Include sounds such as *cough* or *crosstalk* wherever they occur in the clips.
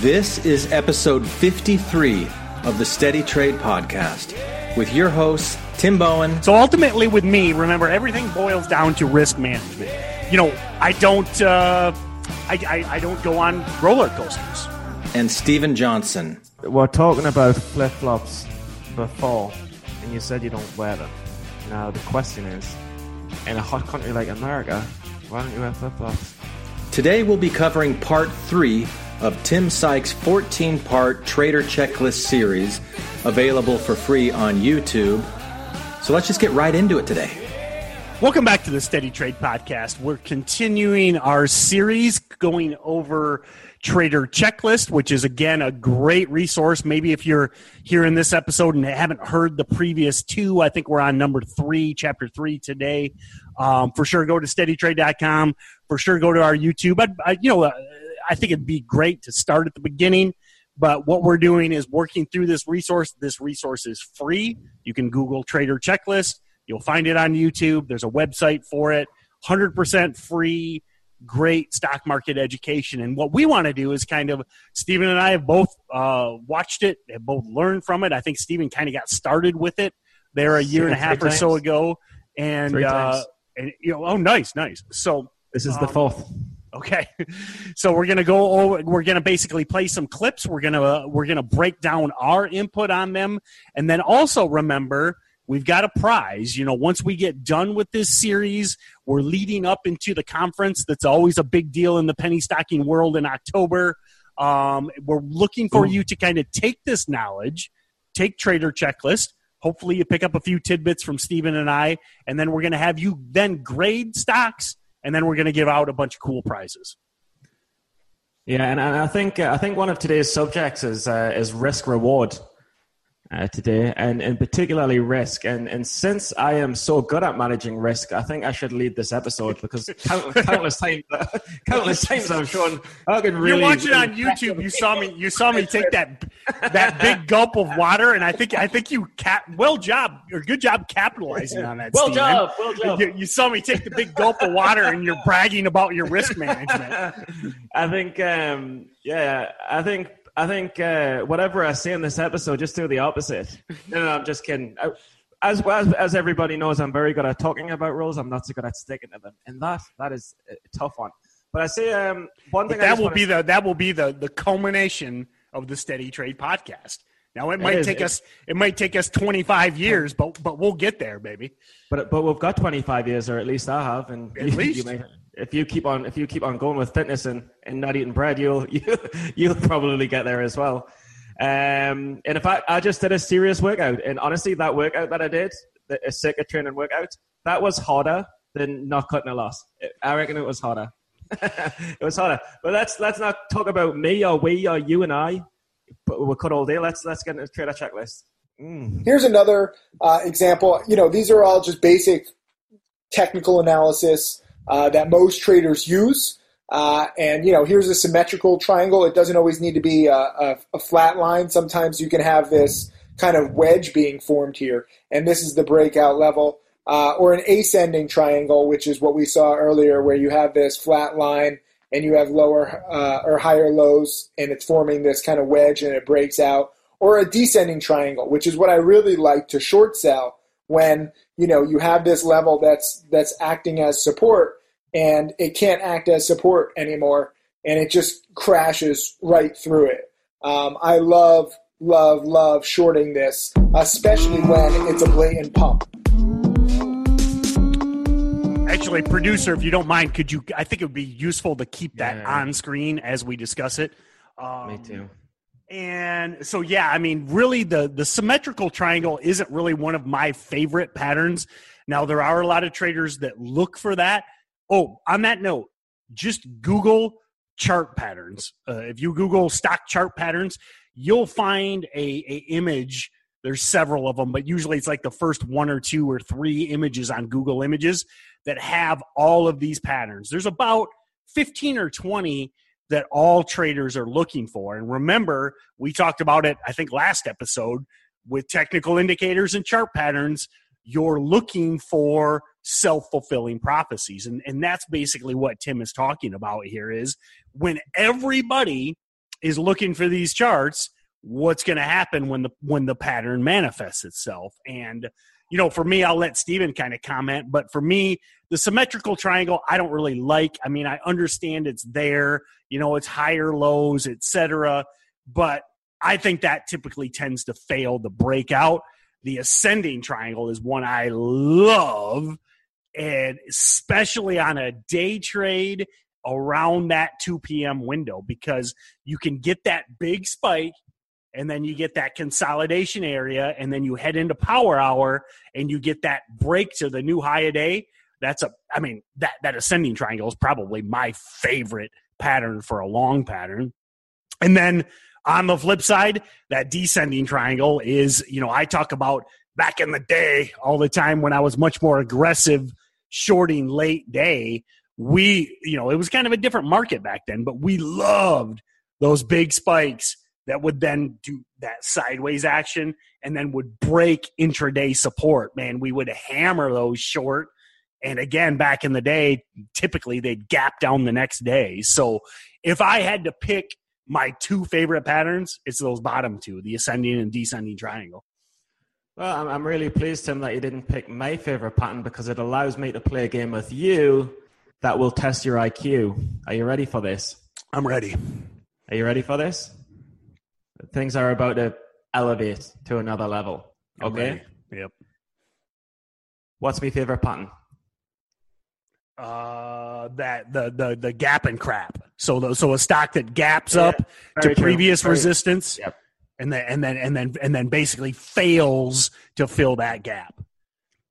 This is episode 53 of the Steady Trade Podcast with your hosts, Tim Bohen. So ultimately, with me, remember, everything boils down to risk management. You know, I don't, uh, I, I, I don't go on roller coasters. And Steven Johnson. We're talking about flip flops before, and you said you don't wear them. Now, the question is in a hot country like America, why don't you wear flip flops? Today, we'll be covering part three of Tim Sykes' 14 part Trader Checklist series, available for free on YouTube. So let's just get right into it today. Welcome back to the Steady Trade Podcast. We're continuing our series going over Trader Checklist, which is again a great resource. Maybe if you're here in this episode and haven't heard the previous two, I think we're on number three, chapter three today. Um, for sure, go to steadytrade.com. For sure, go to our YouTube. But, I, you know, uh, I think it'd be great to start at the beginning. But what we're doing is working through this resource. This resource is free. You can Google Trader Checklist. You'll find it on YouTube. There's a website for it. 100% free, great stock market education. And what we want to do is kind of, Stephen and I have both uh, watched it, have both learned from it. I think Stephen kind of got started with it there a year and a half or so ago. And, uh, and you know, oh, nice, nice. So this is um, the fourth. Okay, *laughs* so we're gonna go over. We're gonna basically play some clips. We're gonna uh, we're gonna break down our input on them, and then also remember we've got a prize. You know, once we get done with this series, we're leading up into the conference. That's always a big deal in the penny stocking world in October. Um, we're looking for you to kind of take this knowledge, take Trader Checklist. Hopefully, you pick up a few tidbits from Stephen and I, and then we're going to have you then grade stocks and then we're going to give out a bunch of cool prizes. Yeah, and, I think I think one of today's subjects is uh, is risk reward uh, today, and, and particularly risk. And and since I am so good at managing risk, I think I should lead this episode because countless, *laughs* countless times, countless times I've shown I can really. You're watching on YouTube. You saw me. You saw me take that *laughs* that big gulp of water, and I think I think you cap. Well job or good job capitalizing on that. Well Steven. job. Well job. You, you saw me take the big gulp of water, and you're bragging about your risk management. *laughs* I think. Um, yeah, I think I think uh, whatever I say in this episode, just do the opposite. no, no, I'm just kidding. I, as, as as everybody knows, I'm very good at talking about rules. I'm not so good at sticking to them, and that that is a tough one. But I say um, one thing. That will be the that will be the the culmination of the Steady Trade podcast. Now it might it take us it might take us 25 years, but but we'll get there, baby. But but we've got 25 years, or at least I have, and at *laughs* least you may, if you keep on if you keep on going with fitness and, and not eating bread, you'll *laughs* you, you'll probably get there as well. Um, and in fact, I just did a serious workout, and honestly, that workout that I did, a circuit training workout, that was harder than not cutting a loss. I reckon it was harder. *laughs* it was harder. But let's let's not talk about me or we or you and I. But we'll cut all day. Let's let's get into the trader checklist. Mm. Here's another uh, example. You know, these are all just basic technical analysis uh, that most traders use. Uh, and you know, here's a symmetrical triangle. It doesn't always need to be a, a, a, flat line. Sometimes you can have this kind of wedge being formed here, and this is the breakout level. Uh, or an ascending triangle, which is what we saw earlier, where you have this flat line and you have lower uh, or higher lows, and it's forming this kind of wedge, and it breaks out. Or a descending triangle, which is what I really like to short sell when you know you have this level that's that's acting as support and it can't act as support anymore, and it just crashes right through it. Um, I love, love, love shorting this, especially when it's a blatant pump. Actually, producer, if you don't mind, could you? I think it would be useful to keep that yeah. on screen as we discuss it. Um, Me too. And so, yeah, I mean, really, the the symmetrical triangle isn't really one of my favorite patterns. Now, there are a lot of traders that look for that, Oh, on that note, just Google chart patterns. Uh, if you Google stock chart patterns, you'll find a, a image. There's several of them, but usually it's like the first one or two or three images on Google Images that have all of these patterns. There's about 15 or 20 that all traders are looking for. And remember, we talked about it, I think, last episode with technical indicators and chart patterns. You're looking for self-fulfilling prophecies and and that's basically what Tim is talking about here is when everybody is looking for these charts, what's going to happen when the when the pattern manifests itself. And you know, for me, I'll let Steven kind of comment, but for me, the symmetrical triangle I don't really like. I mean, I understand it's there, you know, it's higher lows, etc., but I think that typically tends to fail the breakout. The ascending triangle is one I love, and especially on a day trade around that 2 p.m. window because you can get that big spike and then you get that consolidation area and then you head into power hour and you get that break to the new high a day. That's a i mean that that ascending triangle is probably my favorite pattern for a long pattern. And then on the flip side that descending triangle is you know i talk about back in the day all the time when i was much more aggressive shorting late day we you know it was kind of a different market back then but we loved those big spikes that would then do that sideways action and then would break intraday support. Man, we would hammer those short. And again, back in the day, typically they'd gap down the next day. So if I had to pick my two favorite patterns, it's those bottom two, the ascending and descending triangle. Well, I'm, really pleased, Tim, that you didn't pick my favorite pattern because it allows me to play a game with you that will test your IQ. Are you ready for this? I'm ready. Are you ready for this? Things are about to elevate to another level. Okay. Yep. What's my favorite pattern? Uh, that the the the gap and crap. So the, so a stock that gaps yeah, up to previous very, resistance, yep. and then and then and then and then basically fails to fill that gap.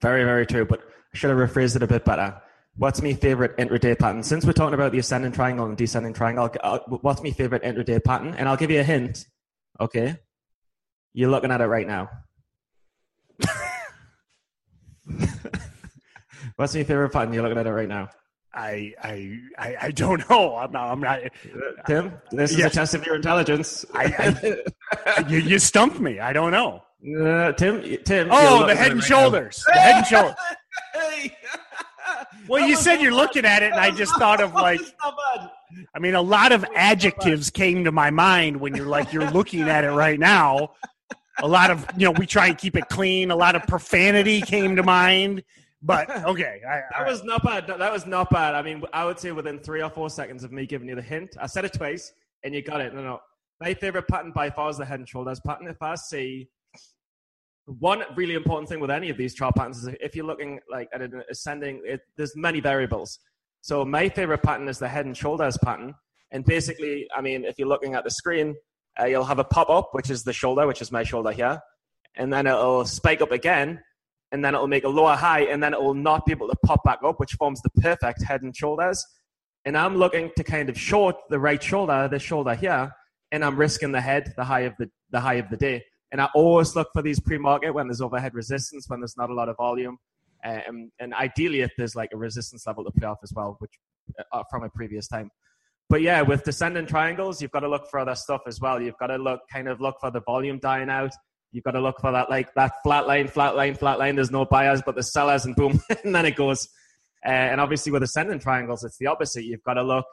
Very very true. But I should have rephrased it a bit better. What's my favorite intraday pattern? Since we're talking about the ascending triangle and descending triangle, I'll, what's my favorite intraday pattern? And I'll give you a hint. Okay. You're looking at it right now. *laughs* What's your favorite pattern? You're looking at it right now. I I I, I don't know. I'm not. I'm not. Tim, this is yeah. a test of your intelligence. I, I, you, you stumped me. I don't know. Uh, Tim, Tim. Oh, the head and right *laughs* shoulders. Now. The head and shoulders. well, you said you're looking at it, and I just thought of like. I mean, a lot of adjectives *laughs* came to my mind when you're like you're looking at it right now. A lot of you know, we try and keep it clean. A lot of profanity came to mind. But *laughs* okay, I, that was not bad. That was not bad. I mean, I would say within three or four seconds of me giving you the hint, I said it twice, and you got it. No, no. My favorite pattern by far is the head and shoulders pattern. If I see one really important thing with any of these chart patterns is if you're looking like at an ascending, it, there's many variables. So my favorite pattern is the head and shoulders pattern. And basically, I mean, if you're looking at the screen, uh, you'll have a pop up, which is the shoulder, which is my shoulder here. And then it'll spike up again. And then it'll make a lower high. And then it will not be able to pop back up, which forms the perfect head and shoulders. And I'm looking to kind of short the right shoulder, the shoulder here. And I'm risking the head, the high of the, the high of the day. And I always look for these pre-market when there's overhead resistance, when there's not a lot of volume. Um, and ideally, if there's like a resistance level to play off as well, which uh, from a previous time. But yeah, with descending triangles, you've got to look for other stuff as well. You've got to look, kind of look for the volume dying out. You've got to look for that, like that flat line, flat line, flat line. There's no buyers, but the sellers, and boom, *laughs* and then it goes. Uh, and obviously, with ascending triangles, it's the opposite. You've got to look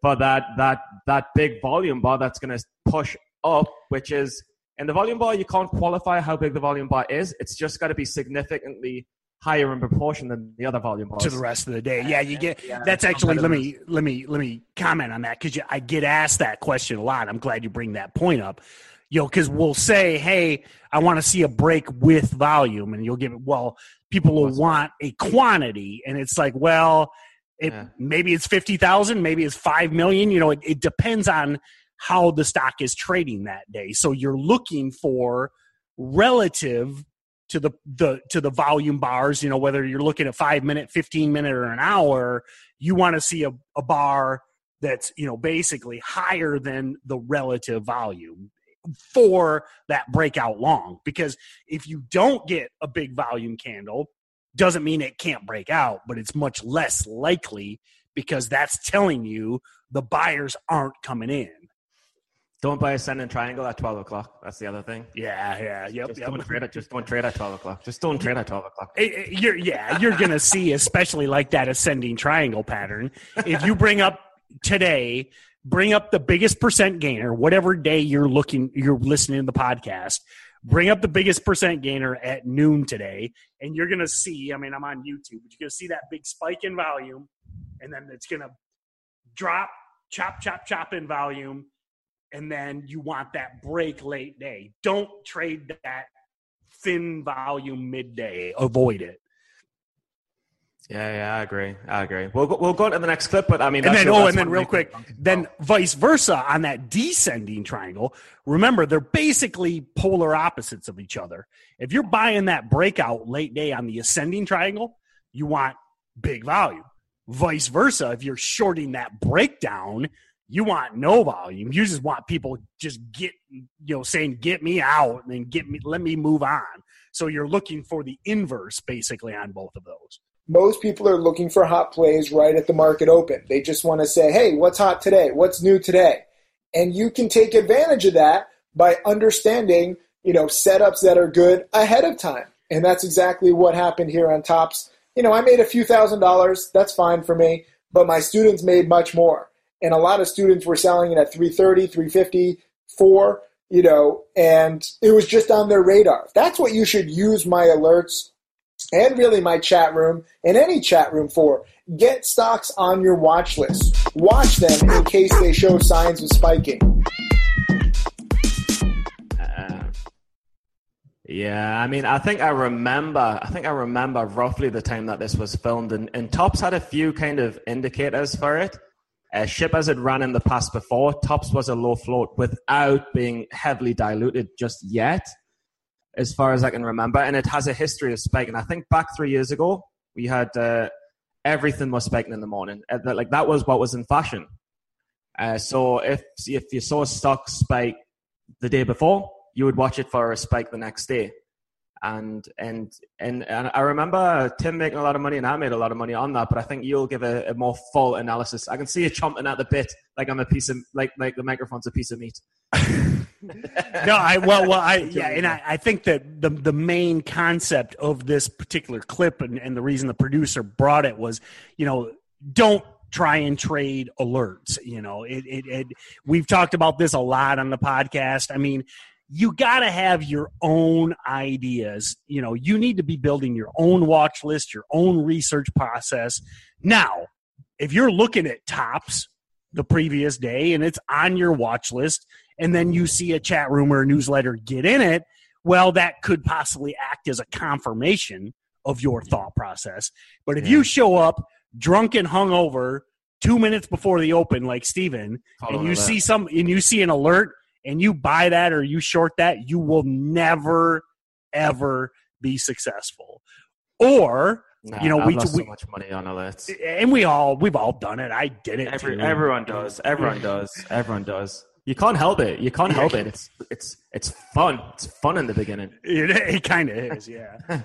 for that that that big volume bar that's going to push up, which is in the volume bar. You can't qualify how big the volume bar is. It's just got to be significantly higher in proportion than the other volume bars. to the rest of the day. Yeah, you get yeah, that's actually let me let me let me comment on that because I get asked that question a lot. I'm glad you bring that point up. You know, because we'll say, "Hey, I want to see a break with volume," and you'll give it. Well, people will want a quantity, and it's like, well, it yeah. maybe it's fifty thousand, maybe it's five million. You know, it, it depends on how the stock is trading that day. So you're looking for relative to the, the to the volume bars you know whether you're looking at five minute 15 minute or an hour you want to see a, a bar that's you know basically higher than the relative volume for that breakout long. Because if you don't get a big volume candle doesn't mean it can't break out but it's much less likely because that's telling you the buyers aren't coming in don't buy a ascending triangle at 12 o'clock. That's the other thing. Yeah, yeah, yep. Just yep. don't trade it. Just don't trade at 12 o'clock. Just don't trade at 12 o'clock. You're, yeah, you're going to see, especially like that ascending triangle pattern. If you bring up today bring up the biggest percent gainer, whatever day you're looking, you're listening to the podcast. Bring up the biggest percent gainer at noon today, and you're gonna see. I mean, I'm on YouTube, but you're gonna see that big spike in volume, and then it's gonna drop, chop, chop, chop in volume, and then you want that break late day. Don't trade that thin volume midday. Avoid it. Yeah, yeah, I agree. I agree. We'll go, we'll go on to the next clip, but I mean, and then oh, and then real quick, then vice versa on that descending triangle. Remember, they're basically polar opposites of each other. If you're buying that breakout late day on the ascending triangle, you want big volume. Vice versa, if you're shorting that breakdown, you want no volume. You just want people just get you know saying get me out and then get me let me move on. So you're looking for the inverse basically on both of those. most people are looking for hot plays right at the market open. They just want to say, hey, what's hot today? What's new today? And you can take advantage of that by understanding, you know, setups that are good ahead of time. And that's exactly what happened here on Tops. You know, I made a few thousand dollars. That's fine for me. But my students made much more. And a lot of students were selling it at 330, 350, 4, you know, and it was just on their radar. That's what you should use my alerts and really my chat room and any chat room for. Get stocks on your watch list. Watch them in case they show signs of spiking. Uh, yeah, I mean, I think I remember. I think I remember roughly the time that this was filmed, and, and Tops had a few kind of indicators for it. Uh, Shippers had run in the past before. Tops was a low float without being heavily diluted just yet, as far as I can remember, and it has a history of spiking. I think back three years ago, we had uh, everything was spiking in the morning. Uh, that- Like that was what was in fashion. Uh, so if if you saw a stock spike the day before, you would watch it for a spike the next day. And and and, and I remember Tim making a lot of money, and I made a lot of money on that. But I think you'll give a, a more full analysis. I can see you chomping at the bit, like I'm a piece of like like the microphone's a piece of meat. *laughs* no, I well, well, I yeah, and I, I think that the the main concept of this particular clip and, and the reason the producer brought it was, you know, don't try and trade alerts. You know, it, it, it we've talked about this a lot on the podcast. I mean, you got to have your own ideas. You know, you need to be building your own watch list, your own research process. Now, if you're looking at tops the previous day and it's on your watch list, and then you see a chat room or a newsletter get in it, well, that could possibly act as a confirmation of your thought process. But if Yeah. you show up drunk and hungover two minutes before the open, like Steven, and you see some and you see an alert and you buy that or you short that, you will never ever be successful. Or Nah, you know, I've we- lost we- so much money on alerts. and we all we've all done it. I did it. Every, too. everyone does. Everyone does. Everyone does. You can't help it. You can't help it. It's it's it's fun. It's fun in the beginning. It, it kind of is, yeah. *laughs*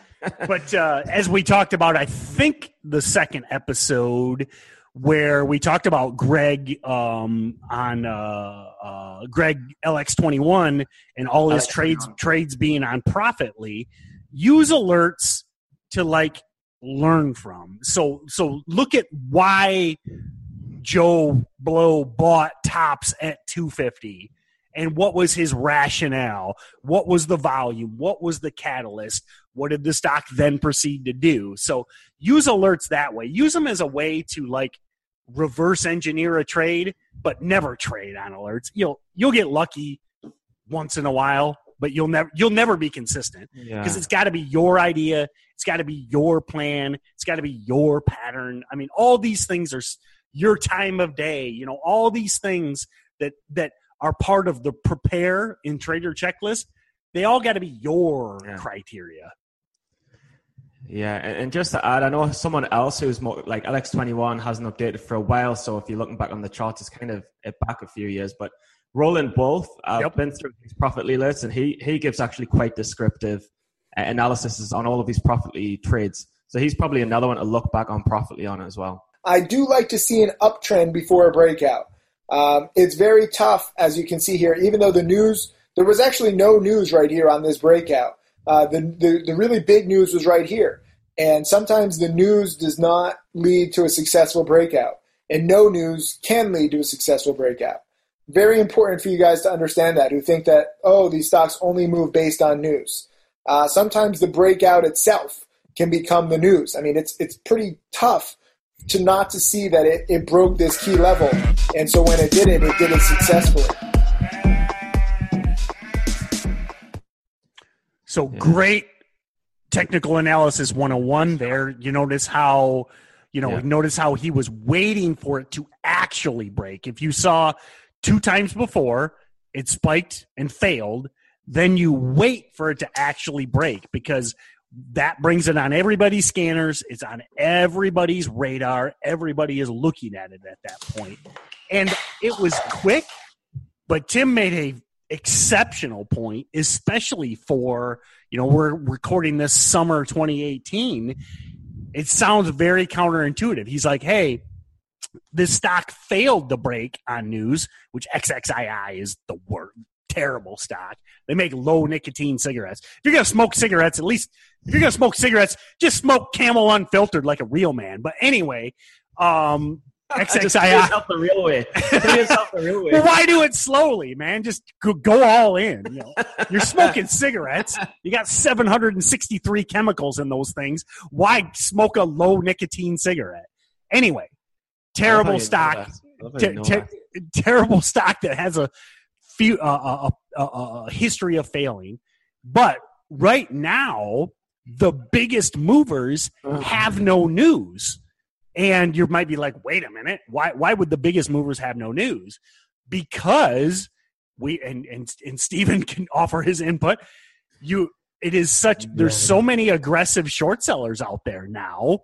but uh, as we talked about, I think the second episode where we talked about Greg um, on uh, uh, Greg LX21 and all his LX21. trades trades being on Profitly, use alerts to like learn from. So so look at why Joe Blow bought tops at 250 and what was his rationale what was the volume what was the catalyst what did the stock then proceed to do so use alerts that way use them as a way to like reverse engineer a trade but never trade on alerts you'll you'll get lucky once in a while but you'll never you'll never be consistent Yeah. because it's got to be your idea it's got to be your plan it's got to be your pattern i mean all these things are your time of day you know all these things that that are part of the prepare in trader checklist they all got to be your Yeah. criteria Yeah, and, and just to add, I know someone else who's more like LX21 hasn't updated for a while. So if you're looking back on the charts, it's kind of back a few years. But Roland Wolf, I've Yep. been through his profitly lists, and he he gives actually quite descriptive uh, analysis on all of these profitly trades. So he's probably another one to look back on profitly on as well. I do like to see an uptrend before a breakout. Um, it's very tough, as you can see here, even though the news, there was actually no news right here on this breakout. Uh, the, the, the really big news was right here. And sometimes the news does not lead to a successful breakout. and no news can lead to a successful breakout. Very important for you guys to understand that who think that, oh, these stocks only move based on news. Uh, sometimes the breakout itself can become the news. I mean, it's, it's pretty tough to not to see that it, it broke this key level. And so when it did it, it did it successfully. So great technical analysis 101 there. You notice how, you know, Yeah. notice how he was waiting for it to actually break. If you saw two times before, it spiked and failed, then you wait for it to actually break because that brings it on everybody's scanners. It's on everybody's radar. Everybody is looking at it at that point. And it was quick, but Tim made a exceptional point, especially for, you know, we're recording this summer 2018. It sounds very counterintuitive. He's like, hey, this stock failed to break on news, which XXII is the word terrible stock. They make low nicotine cigarettes. If you're gonna smoke cigarettes, at least if you're gonna smoke cigarettes, just smoke Camel unfiltered like a real man. But anyway, um, XXII. yourself the real way. Yourself the real way. Well, why do it slowly, man? Just go, go all in. You know, you're smoking cigarettes. You got 763 chemicals in those things. Why smoke a low nicotine cigarette? Anyway, terrible stock. Ter- ter- terrible stock that has a few uh, a, a, a history of failing. But right now, the biggest movers have no news. And you might be like, wait a minute, why why would the biggest movers have no news? Because we and and and Stephen *laughs* can offer his input. You it is such there's so many aggressive short sellers out there now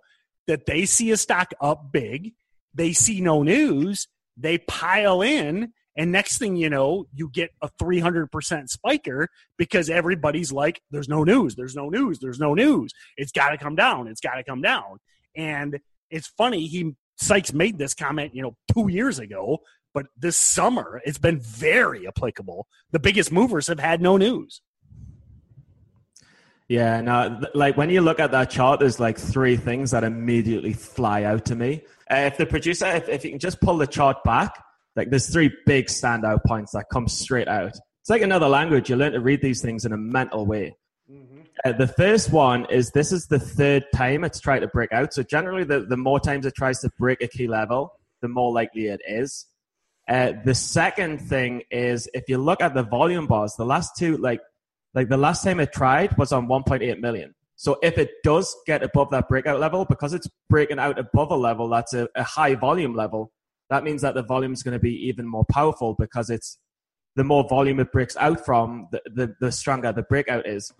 that they see a stock up big, they see no news, they pile in, and next thing you know, you get a 300% spiker because everybody's like, there's no news, there's no news, there's no news. It's got to come down, it's got to come down. And it's funny, he Sykes made this comment, you know, two years ago, but this summer it's been very applicable. The biggest movers have had no news. Yeah, no, th- like when you look at that chart, there's like three things that immediately fly out to me. Uh, if the producer, if, if you can just pull the chart back, like there's three big standout points that come straight out. It's like another language. You learn to read these things in a mental way. Uh, the first one is this is the third time it's tried to break out. So generally, the, the more times it tries to break a key level, the more likely it is. Uh, the second thing is if you look at the volume bars, the last two, like like the last time it tried was on 1.8 million. So if it does get above that breakout level, because it's breaking out above a level that's a, a high volume level, that means that the volume is going to be even more powerful because it's the more volume it breaks out from, the, the, the stronger the breakout is.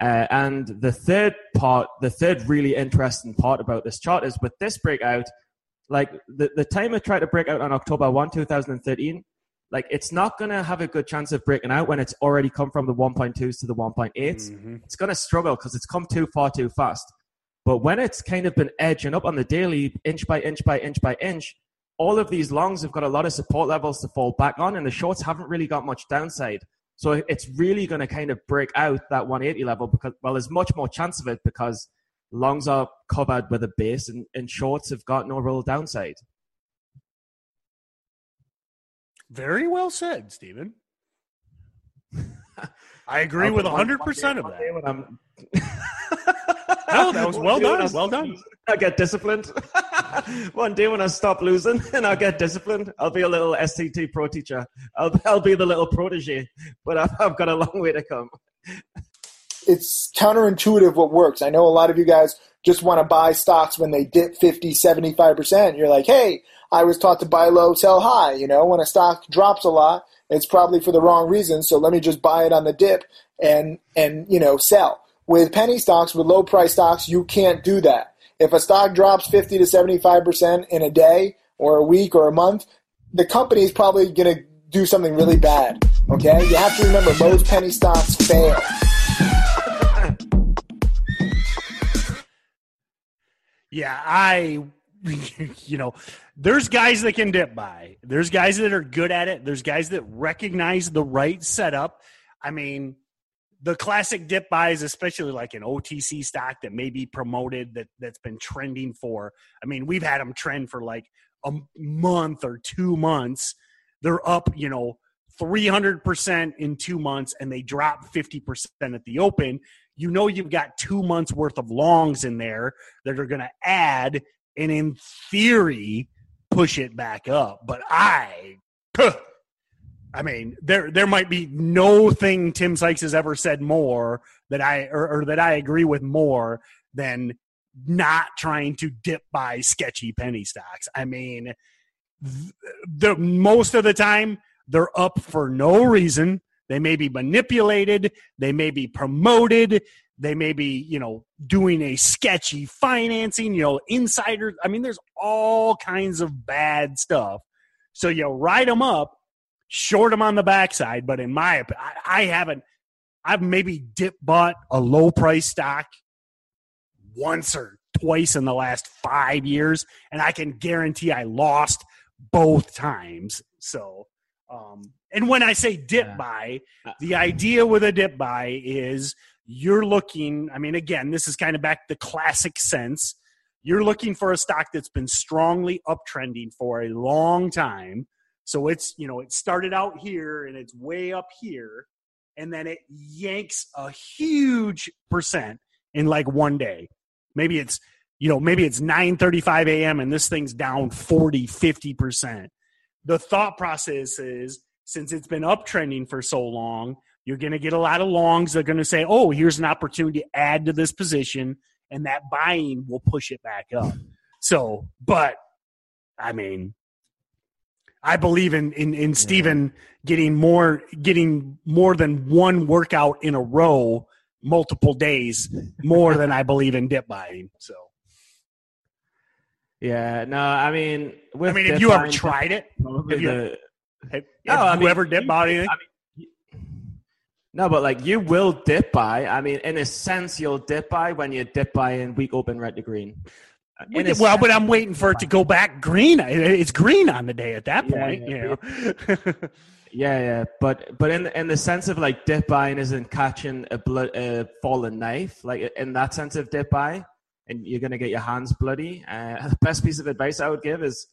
Uh, and the third part, the third really interesting part about this chart is with this breakout, like the, the time it tried to break out on October 1, 2013, like it's not going to have a good chance of breaking out when it's already come from the 1.2s to the 1.8s. It's going to struggle because it's come too far too fast. But when it's kind of been edging up on the daily, inch by inch by inch by inch, all of these longs have got a lot of support levels to fall back on, and the shorts haven't really got much downside. So it's really going to kind of break out that 180 level because, well, there's much more chance of it because longs are covered with a base and, and shorts have got no real downside. Very well said, Stephen. *laughs* I agree with 100% one day- of that. day when I'm- *laughs* No, that was *laughs* well done, well done. I get disciplined. *laughs* One day when I stop losing *laughs* and I get disciplined, I'll be a little STT pro teacher. I'll, I'll be the little protege, but I've, I've got a long way to come. it's counterintuitive what works. I know a lot of you guys just want to buy stocks when they dip 50, 75%. You're like, hey, I was taught to buy low, sell high. You know, when a stock drops a lot, it's probably for the wrong reason. So let me just buy it on the dip and, and, you know, sell. With penny stocks, with low price stocks, you can't do that. If a stock drops 50 to 75% in a day or a week or a month, the company is probably going to do something really bad. Okay? You have to remember most penny stocks fail. Yeah, I, *laughs* you know, there's guys that can dip buy. There's guys that are good at it. There's guys that recognize the right setup. I mean, the classic dip buys, especially like an OTC stock that may be promoted that that's been trending for. I mean, we've had them trend for like a month or two months, they're up, you know, 300% in two months and they drop 50% at the open, you know you've got two months worth of longs in there that are going to add and in theory push it back up. But I, I mean, there there might be no thing Tim Sykes has ever said more that I or, or that I agree with more than not trying to dip buy sketchy penny stocks. I mean, the most of the time they're up for no reason. They may be manipulated. They may be promoted. They may be, you know, doing a sketchy financing, you know, insiders. I mean, there's all kinds of bad stuff. So you ride them up, short them on the backside. But in my opinion, I, I haven't, I've maybe dip bought a low price stock once or twice in the last five years, and I can guarantee I lost both times. So, um, and when I say dip yeah. buy, uh, the idea with a dip buy is you're looking, I mean, again, this is kind of back the classic sense. You're looking for a stock that's been strongly uptrending for a long time. So it's, you know, it started out here and it's way up here, and then it yanks a huge percent in like one day. Maybe it's, you know, maybe it's 9:35 a.m. and this thing's down 40, 50%. The thought process is since it's been uptrending for so long, you're going to get a lot of longs that are going to say, oh, here's an opportunity to add to this position, and that buying will push it back up. So, but I mean, I believe in in, in Stephen getting more getting more than one workout in a row multiple days more than I believe in dip buying. So yeah, no, I mean, I mean, have you ever tried it? Have you, the, have, no, have you mean, ever dip bought anything? I mean, no, but like you will dip buy. I mean, in a sense, you'll dip buy when you dip buy in weak open red to green. Well, but I'm waiting for it to go back green. It's green on the day at that point. Yeah, yeah. You know? *laughs* yeah, yeah. But but in in the sense of like dip buying isn't catching a blood a fallen knife. Like in that sense of dip buy, and you're gonna get your hands bloody. Uh, *laughs* the best piece of advice I would give is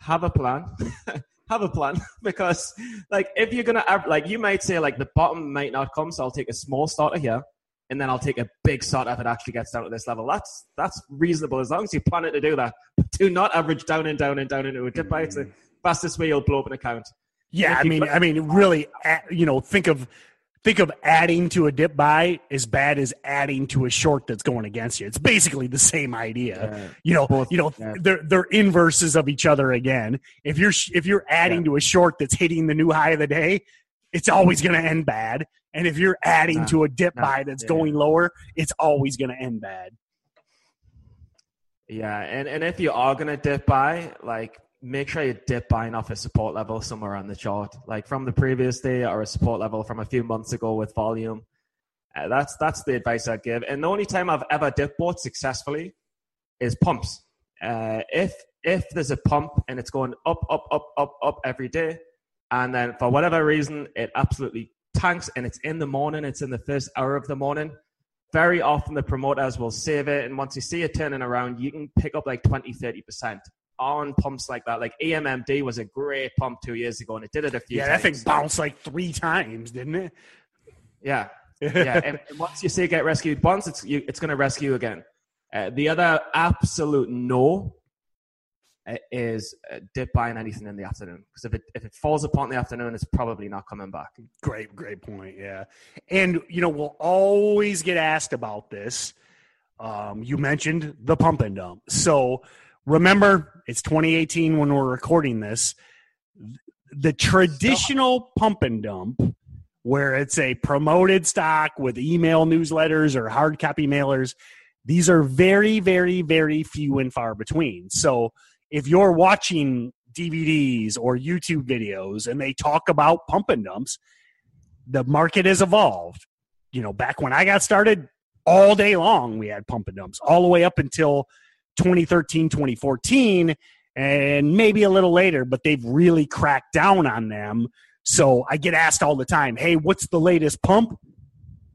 have a plan. *laughs* have a plan because like if you're gonna like you might say like the bottom might not come so i'll take a small starter here and then i'll take a big starter if it actually gets down to this level that's that's reasonable as long as you plan it to do that but *laughs* do not average down and down and down into a dip buy it's the fastest way you'll blow up an account yeah i mean i mean really you know think of think of adding to a dip buy as bad as adding to a short that's going against you. It's basically the same idea. Yeah. You know, Both, you know, yeah. they're they're inverses of each other again. If you're if you're adding yeah. to a short that's hitting the new high of the day, it's always going to end bad. And if you're adding to a dip buy that's going lower, it's always going to end bad. Yeah, and and if you are going to dip buy, like make sure you dip buying off a support level somewhere on the chart, like from the previous day or a support level from a few months ago with volume. Uh, that's that's the advice I'd give. And the only time I've ever dip bought successfully is pumps. Uh, if if there's a pump and it's going up, up, up, up, up every day, and then for whatever reason it absolutely tanks and it's in the morning, it's in the first hour of the morning. Very often the promoters will save it, and once you see it turning around, you can pick up like 20, 30 percent on pumps like that. Like EMMD was a great pump two years ago, and it did it a few. Times. Yeah, times. that thing bounced like three times, didn't it? Yeah, *laughs* yeah. and, and, once you say get rescued once, it's you, it's going to rescue again. Uh, the other absolute no is uh, dip buying anything in the afternoon because if it if it falls in the afternoon, it's probably not coming back. Great, great point. Yeah, and you know we'll always get asked about this. Um, you mentioned the pump and dump, so remember it's 2018 when we're recording this the traditional pump and dump where it's a promoted stock with email newsletters or hard copy mailers these are very very very few and far between so if you're watching dvds or youtube videos and they talk about pump and dumps the market has evolved you know back when i got started all day long we had pump and dumps all the way up until 2013, 2014, and maybe a little later, but they've really cracked down on them. So I get asked all the time, hey, what's the latest pump?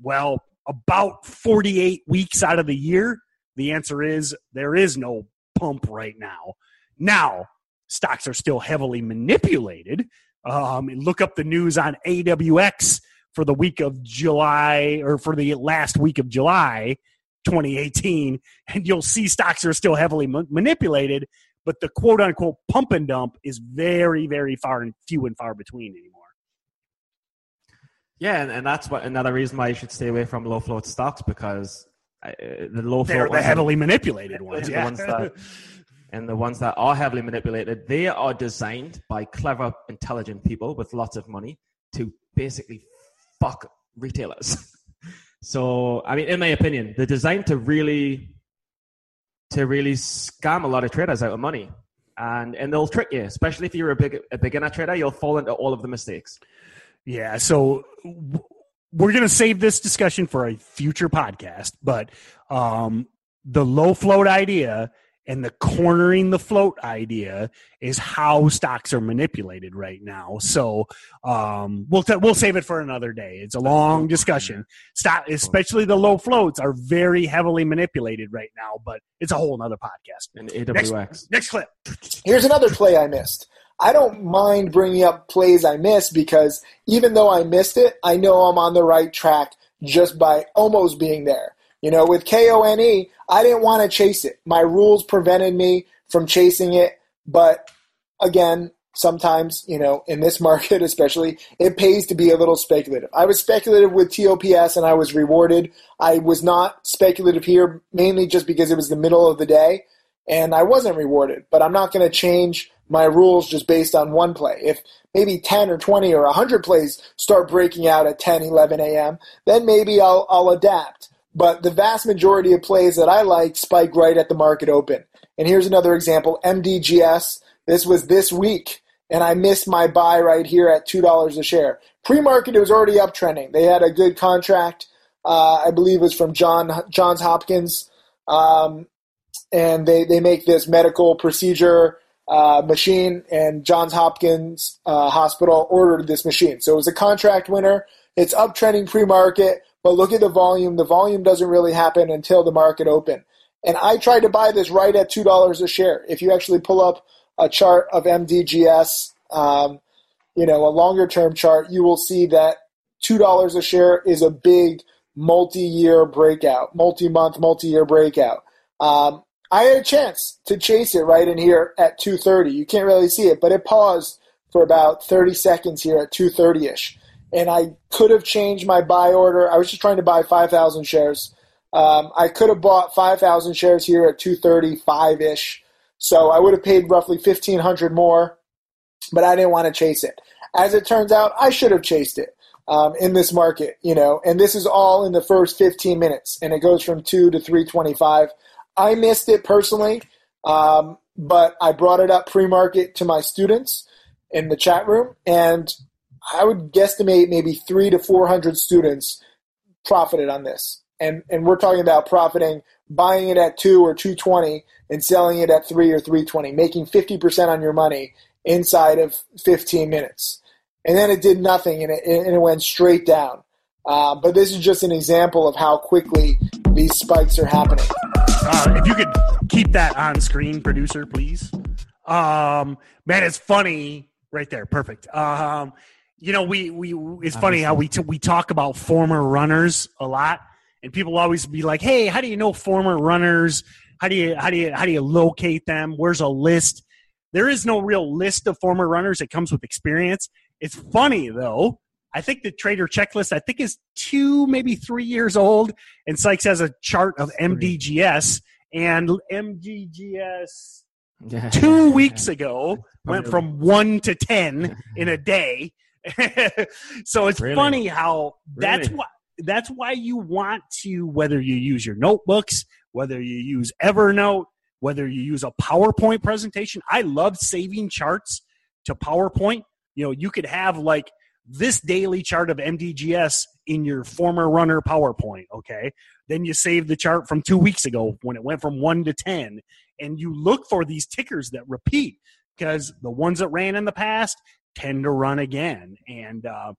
Well, about 48 weeks out of the year, the answer is there is no pump right now. Now, stocks are still heavily manipulated. Um, look up the news on AWX for the week of July or for the last week of July 2018, and you'll see stocks are still heavily ma- manipulated, but the quote unquote pump and dump is very, very far and few and far between anymore. Yeah, and, and that's what another reason why you should stay away from low float stocks because uh, the low float They're the heavily manipulated *laughs* ones. the ones that and the ones that are heavily manipulated, they are designed by clever, intelligent people with lots of money to basically fuck retailers. *laughs* so, I mean, in my opinion, they're designed to really, to really scam a lot of traders out of money, and and they'll trick you, especially if you're a big a beginner trader. You'll fall into all of the mistakes. Yeah, so we're going to save this discussion for a future podcast, but um, the low float idea and the cornering the float idea is how stocks are manipulated right now. So um, we'll t- we'll save it for another day. It's a long discussion. Stock, especially the low floats, are very heavily manipulated right now, but it's a whole other podcast. And AWX. Next clip. Here's another play I missed. I don't mind bringing up plays I missed because even though I missed it, I know I'm on the right track just by almost being there. You know, with KONE, I didn't want to chase it. My rules prevented me from chasing it. But again, sometimes, you know, in this *laughs* market especially, it pays to be a little speculative. I was speculative with TOPS and I was rewarded. I was not speculative here mainly just because it was the middle of the day and I wasn't rewarded. But I'm not going to change my rules just based on one play. If maybe 10 or 20 or 100 plays start breaking out at 10, 11 a.m., then maybe I'll, I'll adapt. But the vast majority of plays that I like spike right at the market open. And here's another example MDGS. This was this week, and I missed my buy right here at $2 a share. Pre market, it was already uptrending. They had a good contract. Uh, I believe it was from John Johns Hopkins. Um, and they, they make this medical procedure uh, machine, and Johns Hopkins uh, Hospital ordered this machine. So it was a contract winner. It's uptrending pre-market, but look at the volume. The volume doesn't really happen until the market open. And I tried to buy this right at two dollars a share. If you actually pull up a chart of MDGS, um, you know, a longer term chart, you will see that two dollars a share is a big multi-year breakout, multi-month, multi-year breakout. Um, I had a chance to chase it right in here at 2:30. You can't really see it, but it paused for about 30 seconds here at 2:30ish, and I could have changed my buy order. I was just trying to buy 5,000 shares. Um, I could have bought 5,000 shares here at 235-ish, so I would have paid roughly 1,500 more, but I didn't want to chase it. As it turns out, I should have chased it um, in this market, you know, and this is all in the first 15 minutes, and it goes from 2 to 325. I missed it personally, um, but I brought it up pre-market to my students in the chat room, and I would guesstimate maybe three to four hundred students profited on this. And and we're talking about profiting, buying it at two or two twenty and selling it at three or three twenty, making fifty percent on your money inside of fifteen minutes. And then it did nothing, and it, and it went straight down. Uh, but this is just an example of how quickly these spikes are happening. Uh, if you could keep that on screen, producer, please. Um, man, it's funny right there. Perfect. Um, you know, we we it's funny how we t- we talk about former runners a lot, and people always be like, "Hey, how do you know former runners? How do you how do you how do you locate them? Where's a list?" There is no real list of former runners. It comes with experience. It's funny though. I think the trader checklist I think is two maybe three years old, and Sykes has a chart of MDGS and MDGS two weeks ago *laughs* went from one to ten *laughs* in a day. So it's Really? funny how that's Really? why that's why you want to whether you use your notebooks, whether you use Evernote, whether you use a PowerPoint presentation. I love saving charts to PowerPoint. You know, you could have like this daily chart of MDGS in your former runner PowerPoint, okay? Then you save the chart from two weeks ago when it went from one to 10, and you look for these tickers that repeat because the ones that ran in the past tend to run again. And uh,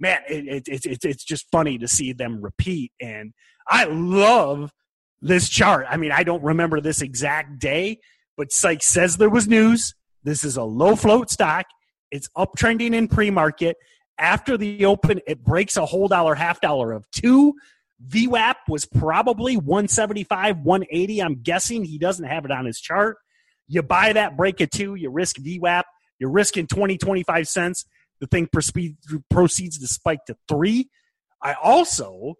man, it, it, it, it's just funny to see them repeat. And I love this chart. I mean, I don't remember this exact day, but Sykes says there was news. This is a low float stock. It's uptrending in pre market. After the open, it breaks a whole dollar, half dollar of two. VWAP was probably 175, 180. I'm guessing he doesn't have it on his chart. You buy that break at two, you risk VWAP, you're risking 20, 25 cents. The thing proceeds to spike to three. I also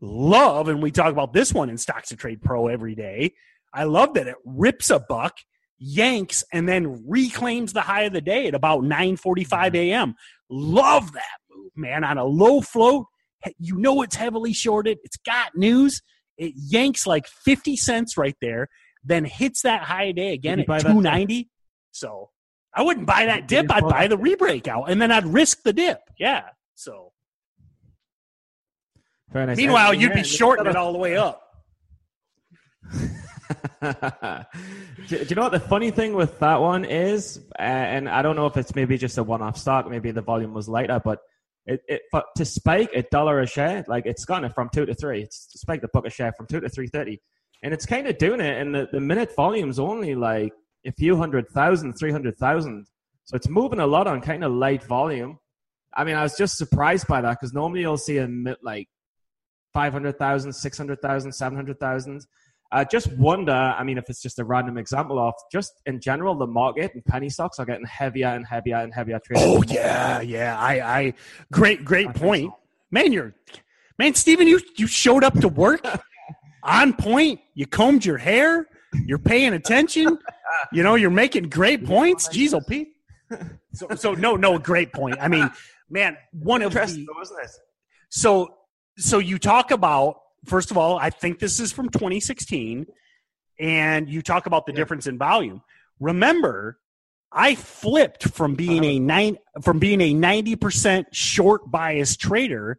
love, and we talk about this one in Stocks to Trade Pro every day. I love that it rips a buck, yanks, and then reclaims the high of the day at about 9:45 mm-hmm. a.m. Love that move, man. On a low float, you know it's heavily shorted. It's got news. It yanks like 50 cents right there, then hits that high day again at 290. So I wouldn't buy that dip. I'd buy the rebreak out, and then I'd risk the dip. Yeah. So. Very nice. Meanwhile, you'd be shorting it all the way up. *laughs* do, do, you know what the funny thing with that one is? Uh, and I don't know if it's maybe just a one-off stock. Maybe the volume was lighter, but it, it to spike a dollar a share, like it's gone from two to three. It's spiked spike the book a share from two to three thirty, and it's kind of doing it. And the, the minute volume's only like a few hundred thousand, three hundred thousand. So it's moving a lot on kind of light volume. I mean, I was just surprised by that because normally you'll see a like 500,000, 600,000, 700,000. I just wonder, I mean, if it's just a random example of just in general, the market and penny stocks are getting heavier and heavier and heavier. Oh, yeah, yeah. I, I, great, great I point. So. Man, you're, man, Stephen, you, you showed up to work *laughs* on point. You combed your hair. You're paying attention. *laughs* you know, you're making great points. Jeez, oh, Pete. *laughs* So, so no, no, great point. I mean, *laughs* man, one of the, so, so you talk about first of all, I think this is from 2016, and you talk about the yeah. difference in volume. Remember, I flipped from being a nine from being a 90% short bias trader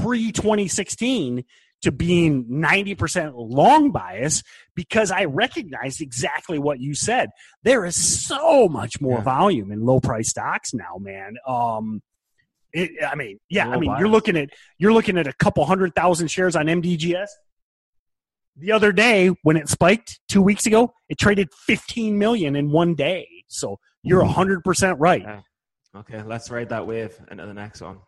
pre 2016 to being 90% long bias because I recognized exactly what you said. There is so much more yeah. volume in low price stocks now, man. Um, it, I mean, yeah, I mean, you're looking at you're looking at a couple hundred thousand shares on MDGS. The other day, when it spiked two weeks ago, it traded 15 million in one day. So you're 100 percent right. Okay. okay, let's ride that wave into the next one.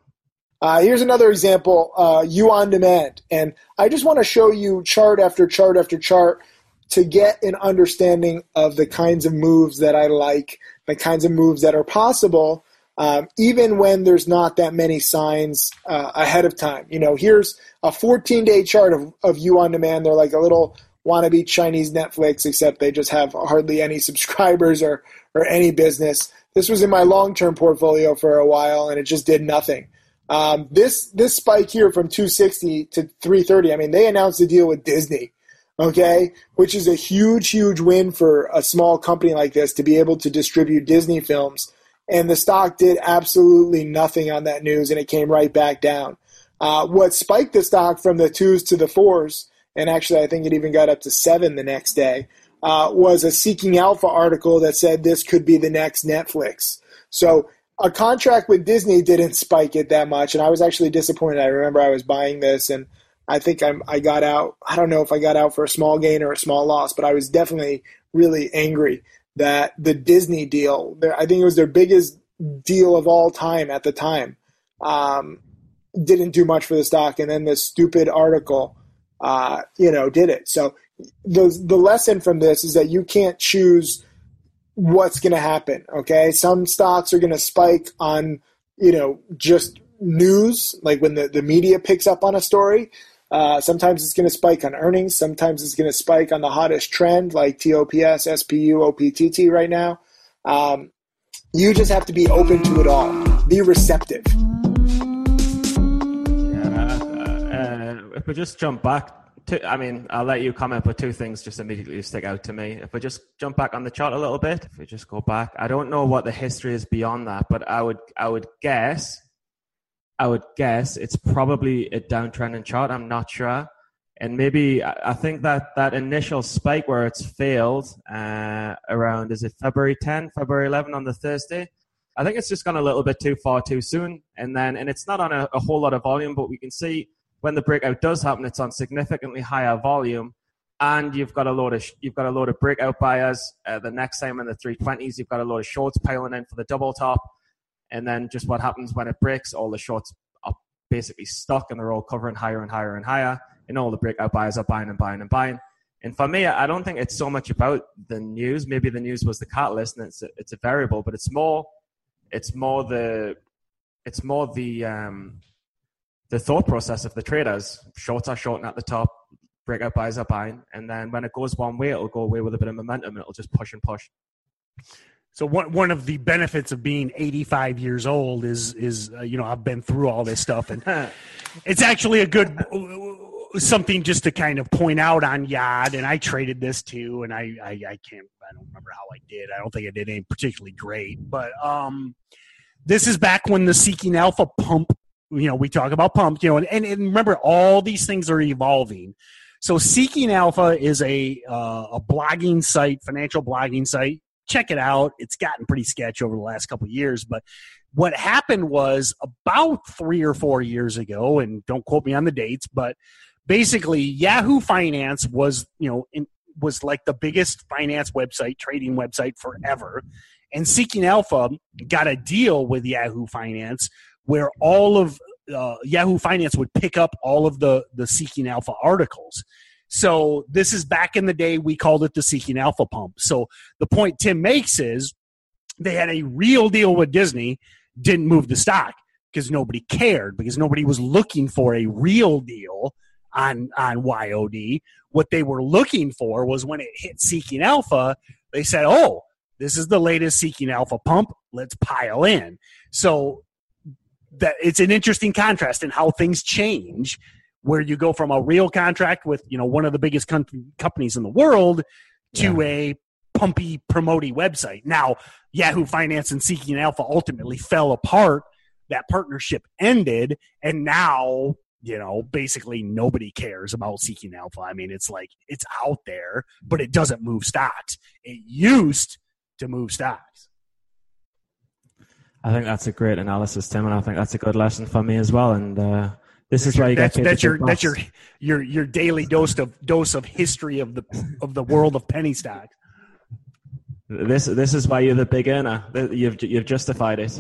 Uh, here's another example, uh, YOU On Demand. And I just want to show you chart after chart after chart to get an understanding of the kinds of moves that I like, the kinds of moves that are possible, um, even when there's not that many signs uh, ahead of time. You know, here's a 14 day chart of, of YOU On Demand. They're like a little wannabe Chinese Netflix, except they just have hardly any *laughs* subscribers or, or any business. This was in my long term portfolio for a while, and it just did nothing. Um, this this spike here from 260 to 330. I mean, they announced a deal with Disney, okay, which is a huge, huge win for a small company like this to be able to distribute Disney films and the stock did absolutely nothing on that news, and it came right back down. Uh, what spiked the stock from the twos to the fours, and actually I think it even got up to seven the next day, uh, was a Seeking Alpha article that said this could be the next Netflix. So a contract with Disney didn't spike it that much, and I was actually disappointed. I remember I was buying this, and I think I'm, I got out. I don't know if I got out for a small gain or a small loss, but I was definitely really angry that the Disney deal, I think it was their biggest deal of all time at the time, um, didn't do much for the stock, and then this stupid article, uh, you know, did it. So the the lesson from this is that you can't choose what's going to happen. Okay, some stocks are going to spike on you know just news, like when the the media picks up on a story. Uh, sometimes it's going to spike on earnings. Sometimes it's going to spike on the hottest trend, like TOPS, SPU, OPTT right now. Um, you just have to be open to it all. Be receptive. Yeah, uh, uh, if we just jump back, to, I mean, I'll let you comment, but two things just immediately stick out to me. If we just jump back on the chart a little bit, if we just go back, I don't know what the history is beyond that, but I would, I would guess I would guess it's probably a downtrend in chart. I'm not sure. And maybe I think that that initial spike where it's failed uh, around, is it February 10, February 11 on the Thursday? I think it's just gone a little bit too far too soon. And then, and it's not on a, a whole lot of volume, but we can see when the breakout does happen, it's on significantly higher volume. and you've got a load of you've got a load of breakout buyers. Uh, the next time in the 320s, you've got a load of shorts piling in for the double top, and then just what happens when it breaks? All the shorts are basically stuck, and they're all covering higher and higher and higher, and all the breakout buyers are buying and buying and buying. And for me, I don't think it's so much about the news. Maybe the news was the catalyst, and it's a, it's a variable, but it's more it's more the it's more the um, the thought process of the traders. Shorts are shorting at the top, breakout buys are buying, and then when it goes one way, it'll go away with a bit of momentum. And it'll just push and push. So one one of the benefits of being 85 years old is is uh, you know I've been through all this stuff and *laughs* it's actually a good something just to kind of point out on YOD and I traded this too and I, I I can't I don't remember how I did I don't think I did anything particularly great but um this is back when the seeking alpha pump you know we talk about pump you know and, and, and remember all these things are evolving. So seeking alpha is a uh, a blogging site financial blogging site. Check it out. It's gotten pretty sketch over the last couple years but what happened was about three or four years ago and don't quote me on the dates but basically yahoo finance was you know in, was like the biggest finance website trading website forever. And seeking alpha got a deal with yahoo finance where all of uh, yahoo finance would pick up all of the the seeking alpha articles so this is back in the day we called it the seeking alpha pump. So the point Tim makes is they had a real deal with Disney, didn't move the stock because nobody cared because nobody was looking for a real deal on on YOD. What they were looking for was when it hit Seeking Alpha, they said, "Oh, this is the latest Seeking Alpha pump. Let's pile in." So that it's an interesting contrast in how things change where you go from a real contract with you know one of the biggest com- companies in the world to yeah. a pumpy promoty website. Now yahoo finance and seeking alpha ultimately fell apart. That partnership ended and now you know basically nobody cares about seeking alpha. I mean it's like it's out there but it doesn't move stocks. It used to move stocks i think that's a great analysis tim and i think that's a good lesson for me as well and uh this is why you that's, get that's your that's your your your daily dose of dose of history of the of the world of penny stocks. This this is why you're the big earner. You've you've justified it.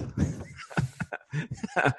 *laughs* All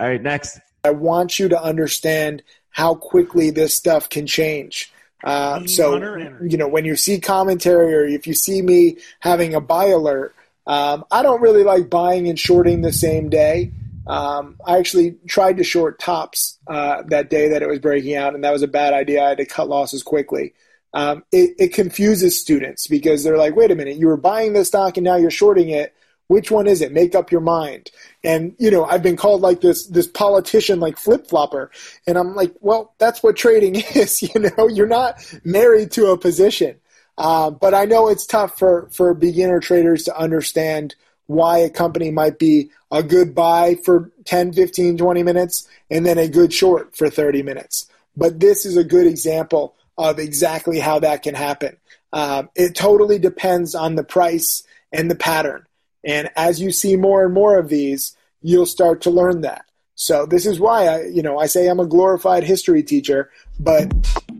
right, next. I want you to understand how quickly this stuff can change. Uh, so you know when you see commentary or if you see me having a buy alert, um, I don't really like buying and shorting the same day. Um, I actually tried to short tops uh, that day that it was breaking out, and that was a bad idea. I had to cut losses quickly. Um, it, it, confuses students because they're like, wait a minute, you were buying this stock and now you're shorting it. Which one is it? Make up your mind. And you know, I've been called like this this politician, like flip flopper, and I'm like, well, that's what trading *laughs* is. You know, you're not married to a position. Uh, but I know it's tough for for beginner traders to understand why a company might be a good buy for 10, 15, 20 minutes and then a good short for 30 minutes. But this is a good example of exactly how that can happen. Um, it totally depends on the price and the pattern. And as you see more and more of these, you'll start to learn that. So this is why I, you know, I say I'm a glorified history teacher, but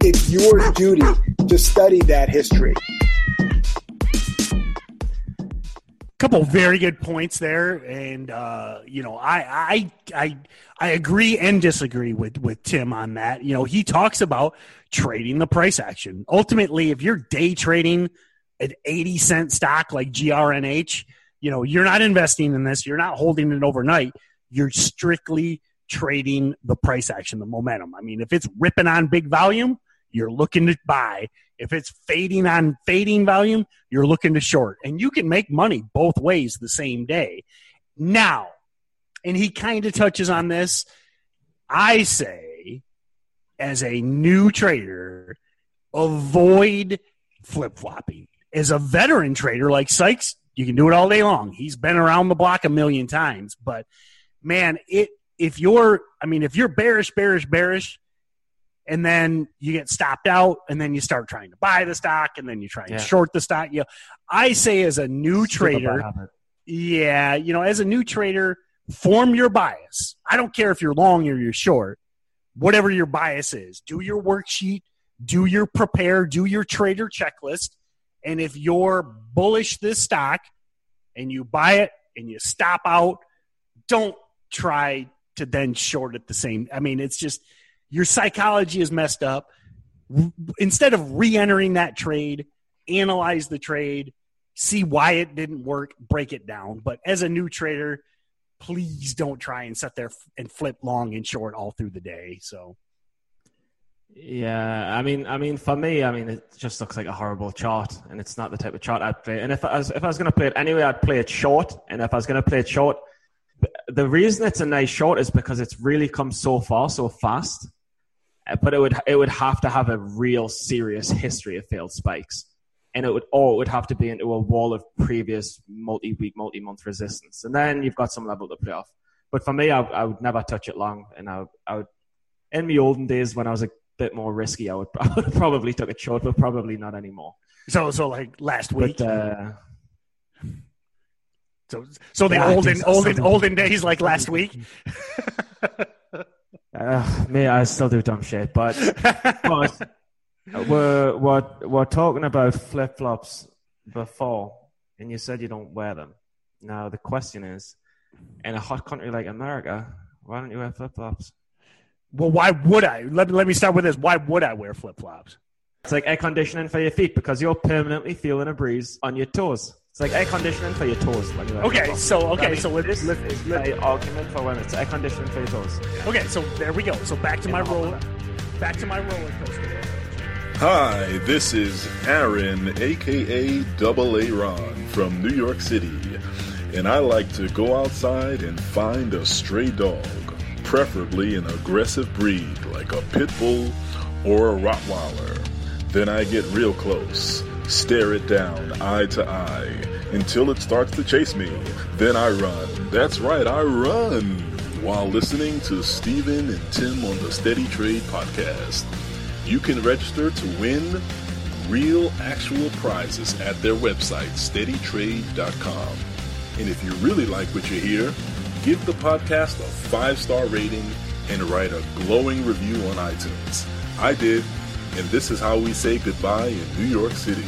it's your duty to study that history couple very good points there, and uh, you know, I, I I I agree and disagree with with Tim on that. You know, he talks about trading the price action. Ultimately, if you're day trading an eighty cent stock like GRNH, you know, you're not investing in this. You're not holding it overnight. You're strictly trading the price action, the momentum. I mean, if it's ripping on big volume, you're looking to buy. If it's fading on fading volume, you're looking to short. And you can make money both ways the same day. Now, and he kind of touches on this, I say, as a new trader, avoid flip flopping. As a veteran trader like Sykes, you can do it all day long. He's been around the block a million times. But man, it if you're I mean, if you're bearish, bearish, bearish, and then you get stopped out and then you start trying to buy the stock and then you try and yeah. short the stock you know, i say as a new trader yeah you know as a new trader form your bias i don't care if you're long or you're short whatever your bias is do your worksheet do your prepare, do your trader checklist. And if you're bullish this stock and you buy it and you stop out, don't try to then short it the same. I mean, it's just your psychology is messed up. Instead of re entering that trade, analyze the trade, see why it didn't work, break it down. But as a new trader, please don't try and sit there and flip long and short all through the day. So yeah, I mean, I mean, for me, I mean, it just looks like a horrible chart, and it's not the type of chart I'd play. And if I was, if I was going to play it anyway, I'd play it short. And if I was going to play it short, the reason it's a nice short is because it's really come so far so fast. Uh, but it would it would have to have a real serious history of failed spikes, and it would or it would have to be into a wall of previous multi-week, multi-month resistance, and then you've got some level to play off. But for me, I, I would never touch it long, and I, I would in my olden days when I was a bit more risky, I would, *laughs* I would probably took it short, but probably not anymore. So, so like last week. But, uh, so, so the yeah, olden, olden, olden days, like last week. *laughs* uh, me, I still do dumb shit, but, *laughs* but we're, we're, we're talking about flip flops before, and you said you don't wear them. Now the question is, in a hot country like America, why don't you wear flip flops? Well, why would I? Let, let me start with this. Why would I wear flip flops? It's like air conditioning for your feet because you're permanently feeling a breeze on your toes. It's like air conditioning for your toes. When you okay, so okay, I mean, so let's, this let's, is let's, my argument for when it's air conditioning for your toes. Okay, so there we go. So back to my roller, back to my roller coaster. Hi, this is Aaron, aka Double A Ron from New York City, and I like to go outside and find a stray dog preferably an aggressive breed like a pit bull or a Rottweiler. Then I get real close, stare it down eye to eye until it starts to chase me. Then I run. That's right, I run while listening to Steven and Tim on the Steady Trade podcast. You can register to win real actual prizes at their website, steadytrade.com. And if you really like what you hear, give the podcast a five star rating and write a glowing review on iTunes. I did, and this is how we say goodbye in New York City.